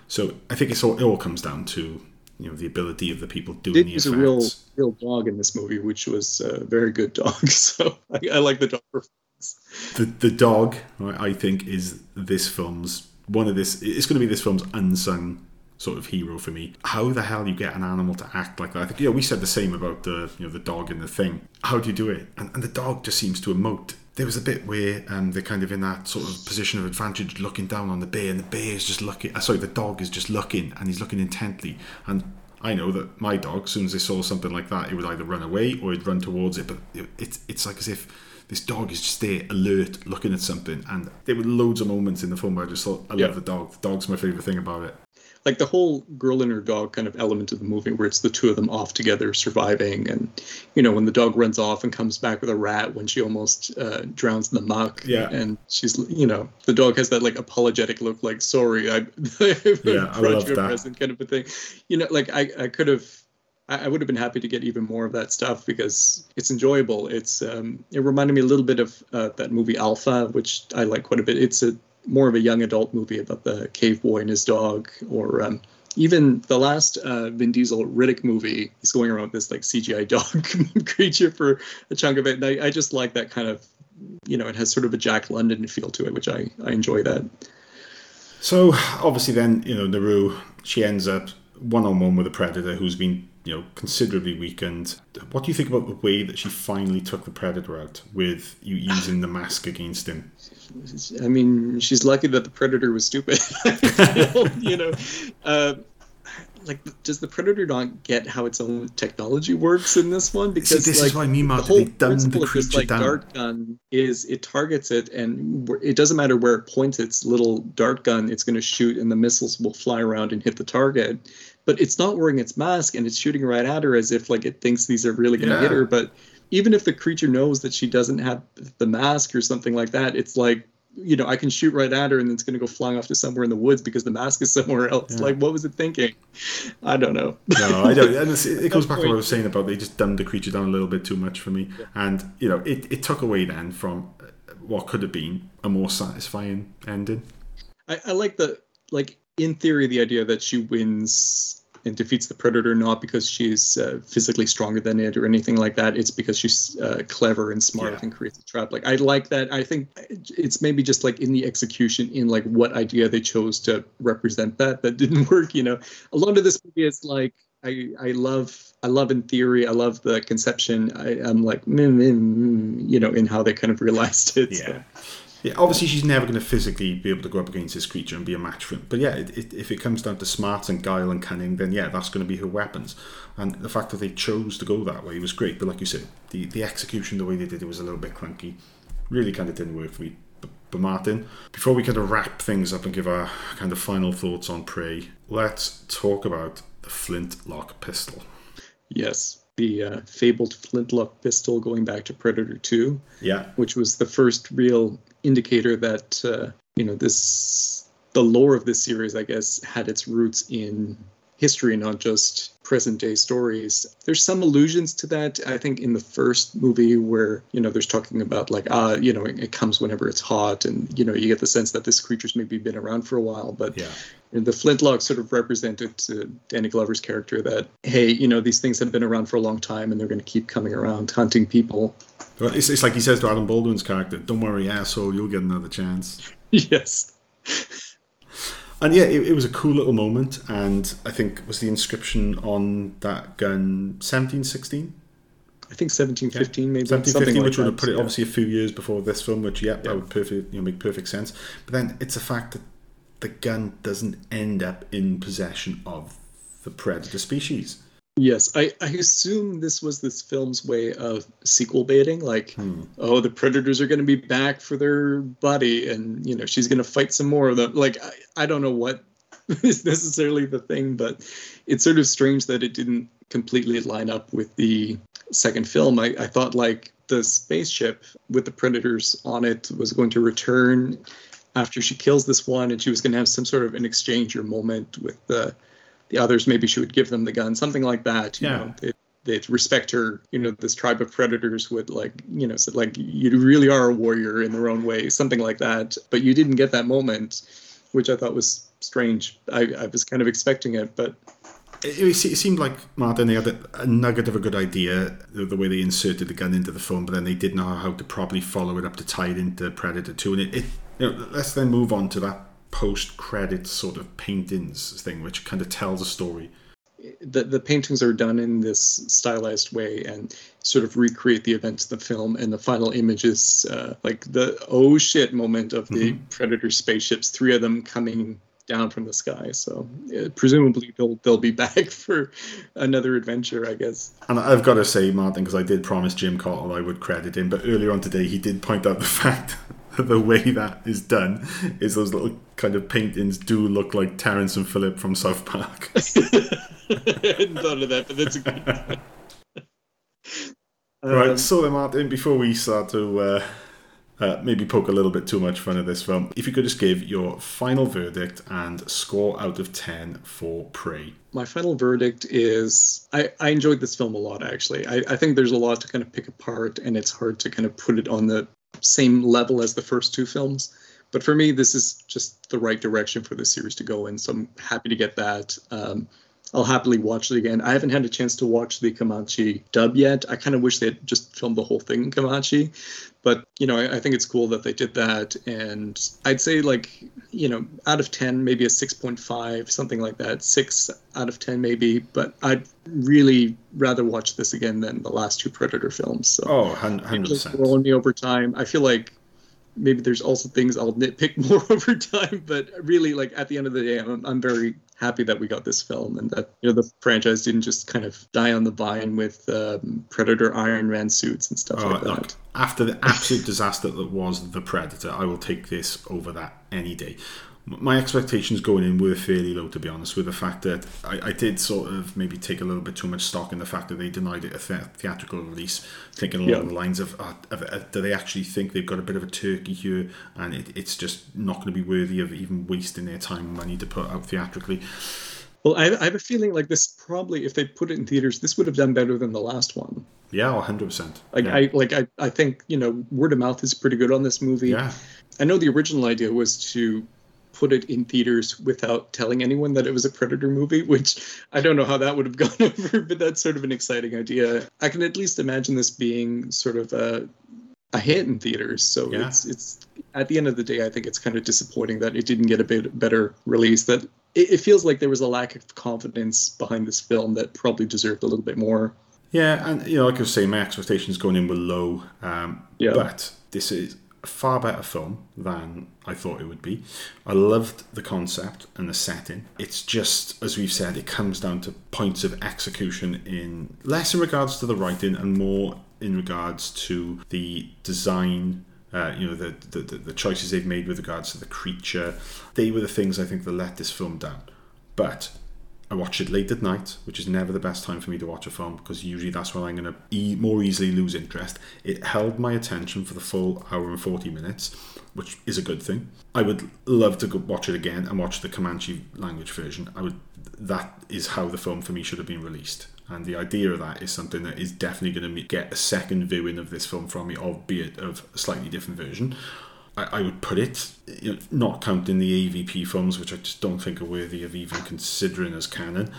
So I think it's all, it all comes down to you know the ability of the people doing did the effects. a real real dog in this movie, which was a very good dog. [laughs] So I, I like the dog performance. the the dog I I think is this film's one of this it's going to be this film's unsung sort of hero for me how the hell you get an animal to act like that I think yeah we said the same about the you know the dog in the thing how do you do it and, and the dog just seems to emote there was a bit where um, they're kind of in that sort of position of advantage looking down on the bear and the bear is just looking uh, sorry the dog is just looking and he's looking intently and I know that my dog, as soon as they saw something like that, it would either run away or it'd run towards it. But it, it's it's like as if this dog is just there, alert, looking at something. And there were loads of moments in the film where I just thought, I Yeah. love the dog. The dog's my favorite thing about it. Like the whole girl and her dog kind of element of the movie, where it's the two of them off together surviving, and you know when the dog runs off and comes back with a rat when she almost uh, drowns in the muck. Yeah. and she's you know the dog has that like apologetic look, like sorry, I, [laughs] Yeah, I brought love you a that. present kind of a thing. You know, like I I could have. I I would have been happy to get even more of that stuff because it's enjoyable. It's um, it reminded me a little bit of uh, that movie Alpha, which I like quite a bit. It's a more of a young adult movie about the cave boy and his dog, or um, even the last uh, Vin Diesel Riddick movie. He's going around with this like CGI dog [laughs] creature for a chunk of it, and I, I just like that kind of, you know, it has sort of a Jack London feel to it, which I I enjoy that. So obviously, then you know Naru, she ends up one on one with a predator who's been you know considerably weakened. What do you think about the way that she finally took the predator out with you using the mask against him? I mean, she's lucky that the predator was stupid. [laughs] [laughs] you know, uh, like, does the predator not get how its own technology works in this one? Because this is like, what I mean, the whole principle the of this like down. dart gun is it targets it, and it doesn't matter where it points its little dart gun, it's going to shoot, and the missiles will fly around and hit the target. But it's not wearing its mask, and it's shooting right at her as if like it thinks these are really going to hit her. But even if the creature knows that she doesn't have the mask or something like that, it's like you know I can shoot right at her and it's going to go flying off to somewhere in the woods because the mask is somewhere else. Yeah. Like what was it thinking? I don't know. No, I don't. And it's, it [laughs] goes back to what I was saying about they just dumbed the creature down a little bit too much for me. And, you know, it, it took away then from uh, what could have been a more satisfying ending. I, I like the like in theory the idea that she wins and defeats the predator not because she's uh, physically stronger than it or anything like that. It's because she's uh, clever and smart Yeah. and creates a trap. Like I like that. I think it's maybe just like in the execution, in like what idea they chose to represent that that didn't [laughs] work. You know, a lot of this movie is like. I, I love I love in theory I love the conception I, I'm like mm, mm, mm, you know in how they kind of realized it so. Yeah. Obviously she's never going to physically be able to go up against this creature and be a match for him. But yeah, it, it, if it comes down to smart and guile and cunning, then yeah, that's going to be her weapons. And the fact that they chose to go that way was great. But like you said, the, the execution, the way they did it was a little bit clunky. Really kind of didn't work for me. But, but Martin, before we kind of wrap things up and give our kind of final thoughts on Prey, let's talk about the flintlock pistol. Yes, the uh, fabled flintlock pistol going back to Predator 2, Yeah, which was the first real indicator that, uh, you know, this, the lore of this series, I guess, had its roots in history, not just present day stories. There's some allusions to that, I think, in the first movie where, you know, there's talking about like, ah, you know, it, it comes whenever it's hot. And, you know, you get the sense that this creature's maybe been around for a while. But yeah. the flintlock sort of represented to Danny Glover's character that hey, you know, these things have been around for a long time and they're going to keep coming around hunting people. It's, it's like he says to Adam Baldwin's character, "Don't worry, asshole, you'll get another chance." [laughs] yes. And yeah, it, it was a cool little moment, and I think was the inscription on that gun seventeen sixteen. I think 1715 maybe. seventeen fifteen, like which would have put it yeah. obviously a few years before this film, which yeah, Yeah. that would perfect you know make perfect sense. But then it's a fact that the gun doesn't end up in possession of the predator species. Yes, I, I assume this was this film's way of sequel baiting. Like, Hmm. oh, the predators are going to be back for their buddy, and you know she's going to fight some more of them. Like, I, I don't know what [laughs] is necessarily the thing, but it's sort of strange that it didn't completely line up with the second film. I, I thought like the spaceship with the predators on it was going to return after she kills this one, and she was going to have some sort of an exchange or moment with the the others maybe she would give them the gun something like that you Yeah. know they, they'd respect her you know this tribe of predators would like you know said like you really are a warrior in their own way something like that but you didn't get that moment which i thought was strange i, I was kind of expecting it but It, it it seemed like Martin they had a, a nugget of a good idea the, the way they inserted the gun into the film, but then they didn't know how to properly follow it up to tie it into Predator Two. And it, it you know, let's then move on to that post-credit sort of paintings thing, which kind of tells a story. the, the paintings are done in this stylized way and sort of recreate the events of the film and the final image is uh, like the oh shit moment of the predator spaceships three of them coming down from the sky. So uh, presumably they'll they'll be [laughs] back for another adventure i guess. And I've got to say, Martin, because I did promise Jim Cottle I would credit him, but earlier on today he did point out the [laughs] fact that [laughs] the way that is done is those little kind of paintings do look like Terrance and Phillip from South Park. [laughs] i hadn't thought of that but that's a good point. [laughs] right, Um, so then, Martin, before we start to uh, uh, maybe poke a little bit too much fun at this film, if you could just give your final verdict and score out of 10 for Prey. my final verdict is I, I enjoyed this film a lot actually I, I think there's a lot to kind of pick apart and it's hard to kind of put it on the same level as the first two films. But for me this is just the right direction for the series to go in so i'm happy to get that. Um, i'll happily watch it again. I haven't had a chance to watch the comanche dub yet. I kind of wish they had just filmed the whole thing in comanche but you know I, I think it's cool that they did that and i'd say like you know out of 10 maybe a 6.5 something like that. 6 out of 10 maybe but i'd really rather watch this again than the last two predator films so. Oh, hun- just 100%. rolling me over time. I feel like maybe there's also things i'll nitpick [laughs] more over time but really like at the end of the day i'm, I'm very happy that we got this film and that you know the franchise didn't just kind of die on the vine with um, predator iron man suits and stuff Oh, like that look, after the absolute disaster that was The Predator, I will take this over that any day. My expectations going in were fairly low, to be honest, with the fact that I, I did sort of maybe take a little bit too much stock in the fact that they denied it a the- theatrical release, thinking along Yeah. the lines of, uh, of uh, do they actually think they've got a bit of a turkey here and it, it's just not going to be worthy of even wasting their time and money to put out theatrically? Well, I, I have a feeling like this probably, if they put it in theaters, this would have done better than the last one. Yeah, 100%. Like yeah. I like I, I think you know word of mouth is pretty good on this movie. Yeah. I know the original idea was to put it in theaters without telling anyone that it was a Predator movie, which I don't know how that would have [laughs] gone over, but that's sort of an exciting idea. I can at least imagine this being sort of a a hit in theaters. So Yeah. it's it's at the end of the day, I think it's kind of disappointing that it didn't get a bit better release. That it, it feels like there was a lack of confidence behind this film that probably deserved a little bit more. Yeah, and you know, like I was saying, my expectations going in were low. Um, Yeah. But this is far better film than I thought it would be. I loved the concept and the setting. It's just, as we've said, it comes down to points of execution in less in regards to the writing and more in regards to the design. Uh, you know the the the choices they've made with regards to the creature. They were the things I think that let this film down. But I watched it late at night, which is never the best time for me to watch a film because usually that's when I'm going to e- more easily lose interest. It held my attention for the full hour and 40 minutes, which is a good thing. I would love to go watch it again and watch the Comanche language version. I would. That is how the film for me should have been released. And the idea of that is something that is definitely going to get a second viewing of this film from me, albeit of a slightly different version. I, I would put it, you know, not counting the AVP films, which I just don't think are worthy of even considering as canon.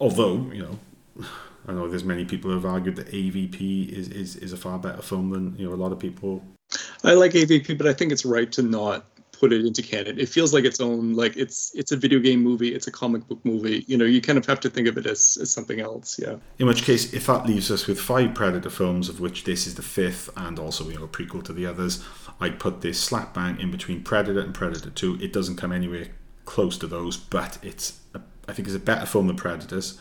Although, you know, [sighs] I know there's many people who have argued that AVP is, is, is a far better film than you know a lot of people. I like AVP, but I think it's right to not put it into canon. It feels like its own, like it's it's a video game movie, it's a comic book movie. You know, you kind of have to think of it as, as something else. Yeah. In which case, if that leaves us with five Predator films, of which this is the fifth, and also you know a prequel to the others, I'd put this slap bang in between Predator and Predator Two. It doesn't come anywhere close to those, but it's a, I think it's a better film than Predators,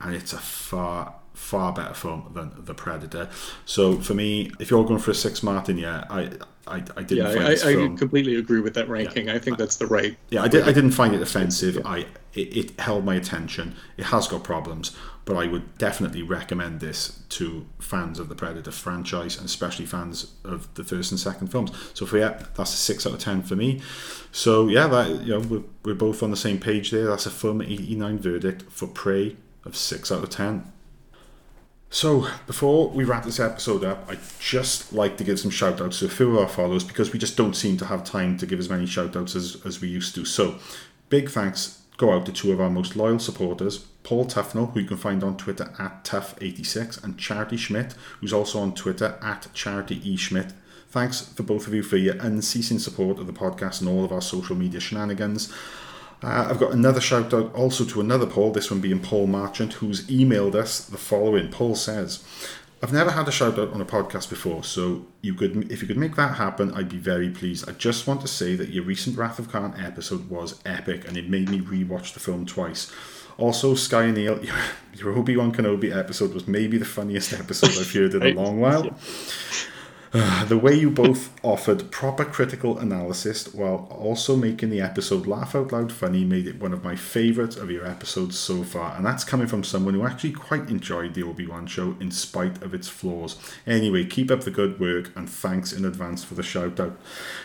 and it's a far far better film than The Predator. So for me, if you're going for a six Martin, yeah, I I, I didn't yeah, I, this I completely agree with that ranking. I think that's the right. Yeah, I, did, I didn't find it offensive. I it, it held my attention. It has got problems, but I would definitely recommend this to fans of the Predator franchise and especially fans of the first and second films. So for yeah, that's a six out of ten for me. So yeah, that you know we're, we're both on the same page there. That's a firm eighty nine verdict for Prey of six out of ten. So, before we wrap this episode up, I'd just like to give some shout outs to a few of our followers because we just don't seem to have time to give as many shout outs as, as we used to. So, big thanks go out to two of our most loyal supporters Paul Tufnell, who you can find on Twitter at Tuff86, and Charity Schmidt, who's also on Twitter at Charity E. Schmidt. Thanks for both of you for your unceasing support of the podcast and all of our social media shenanigans. Uh, I've got another shout out also to another Paul, this one being Paul Marchant, who's emailed us the following. Paul says, I've never had a shout out on a podcast before, so you could if you could make that happen, I'd be very pleased. I just want to say that your recent Wrath of Khan episode was epic and it made me rewatch the film twice. Also, Skye and Neil, [laughs] your, your Obi Wan Kenobi episode was maybe the funniest episode I've heard in a long while. [sighs] the way you both offered proper critical analysis while also making the episode laugh out loud funny made it one of my favourites of your episodes so far, and that's coming from someone who actually quite enjoyed the Obi Wan show in spite of its flaws. Anyway, keep up the good work and thanks in advance for the shout out.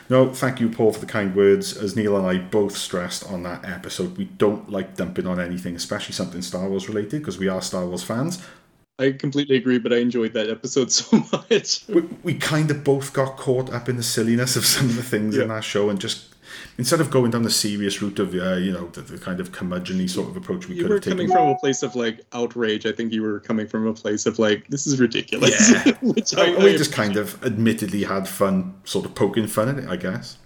No, thank you, Paul, for the kind words. As Neil and I both stressed on that episode, we don't like dumping on anything, especially something Star Wars related, because we are Star Wars fans. I completely agree, but I enjoyed that episode so [laughs] much. we, we kind of both got caught up in the silliness of some of the things Yeah. in that show and just instead of going down the serious route of uh, you know the, the kind of curmudgeon sort of approach we You could were have taken coming from a place of like outrage. I think you were coming from a place of like, this is ridiculous. Yeah. [laughs] Which I, we I just kind of admittedly had fun sort of poking fun at it i guess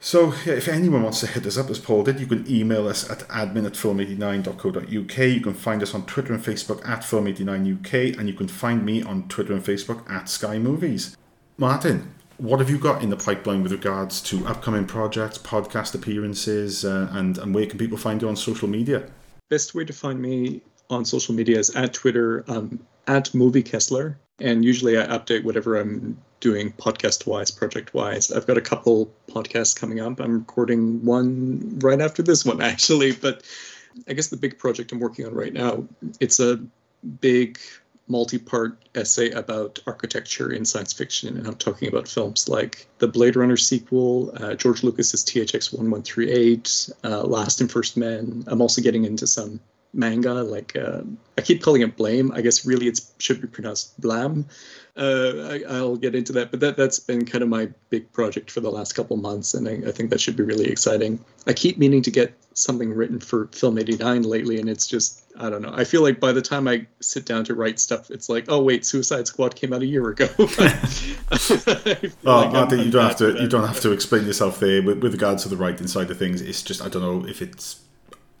so if anyone wants to hit us up as paul did you can email us at admin at film89.co.uk you can find us on twitter and facebook at film89uk and you can find me on twitter and facebook at sky movies. Martin what have you got in the pipeline with regards to upcoming projects podcast appearances uh, and, and where can people find you on social media? Best way to find me on social media is at Twitter, um, at Movie Kessler. And usually I update whatever I'm doing podcast wise, project wise. I've got a couple podcasts coming up. I'm recording one right after this one, [laughs] actually. But I guess the big project I'm working on right now, it's a big multi-part essay about architecture in science fiction and i'm talking about films like the blade runner sequel uh, george lucas's thx 1138 uh, last and first men i'm also getting into some manga like uh, i keep calling it blame i guess really it should be pronounced blam uh, I, i'll get into that but that, that's been kind of my big project for the last couple months and I, I think that should be really exciting i keep meaning to get something written for film 89 lately and it's just i don't know i feel like by the time i sit down to write stuff it's like oh wait suicide squad came out a year ago [laughs] I Oh, [laughs] like I'm- Martin, you don't have to. You don't have to explain yourself there. With, with regards to the writing side of things, it's just I don't know if it's.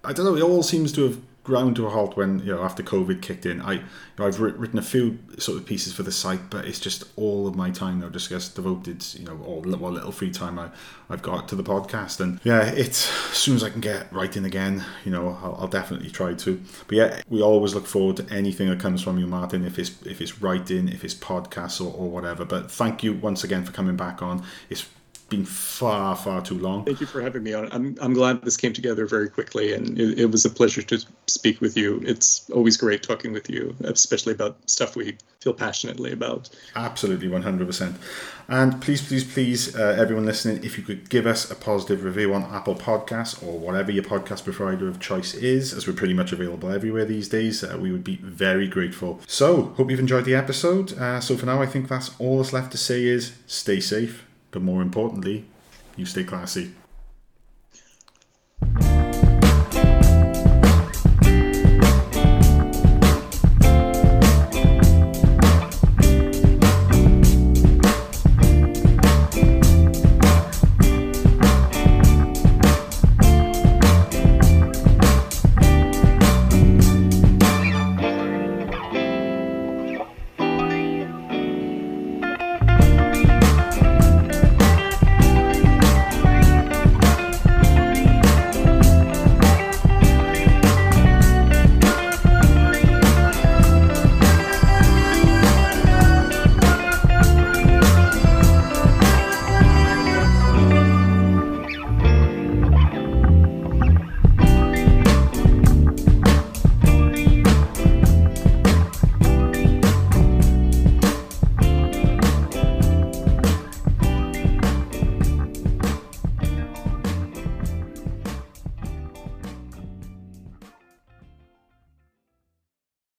I don't know. It all seems to have ground to a halt when you know after COVID kicked in. I you know, I've writ- written a few sort of pieces for the site, but it's just all of my time now just gets devoted. You know, all what little free time I I've got to the podcast, and yeah, it's as soon as I can get writing again, you know, I'll, I'll definitely try to. But yeah, we always look forward to anything that comes from you, Martin. If it's if it's writing, if it's podcasts or, or whatever. But thank you once again for coming back on. It's been far far too long. Thank you for having me on. I'm, I'm glad this came together very quickly, and it, it was a pleasure to speak with you. It's always great talking with you, especially about stuff we feel passionately about. Absolutely, 100%. And please, please, please, uh, everyone listening, if you could give us a positive review on Apple Podcasts or whatever your podcast provider of choice is, as we're pretty much available everywhere these days, uh, we would be very grateful. So, hope you've enjoyed the episode. Uh, so, for now, I think that's all that's left to say is stay safe, but more importantly, you stay classy.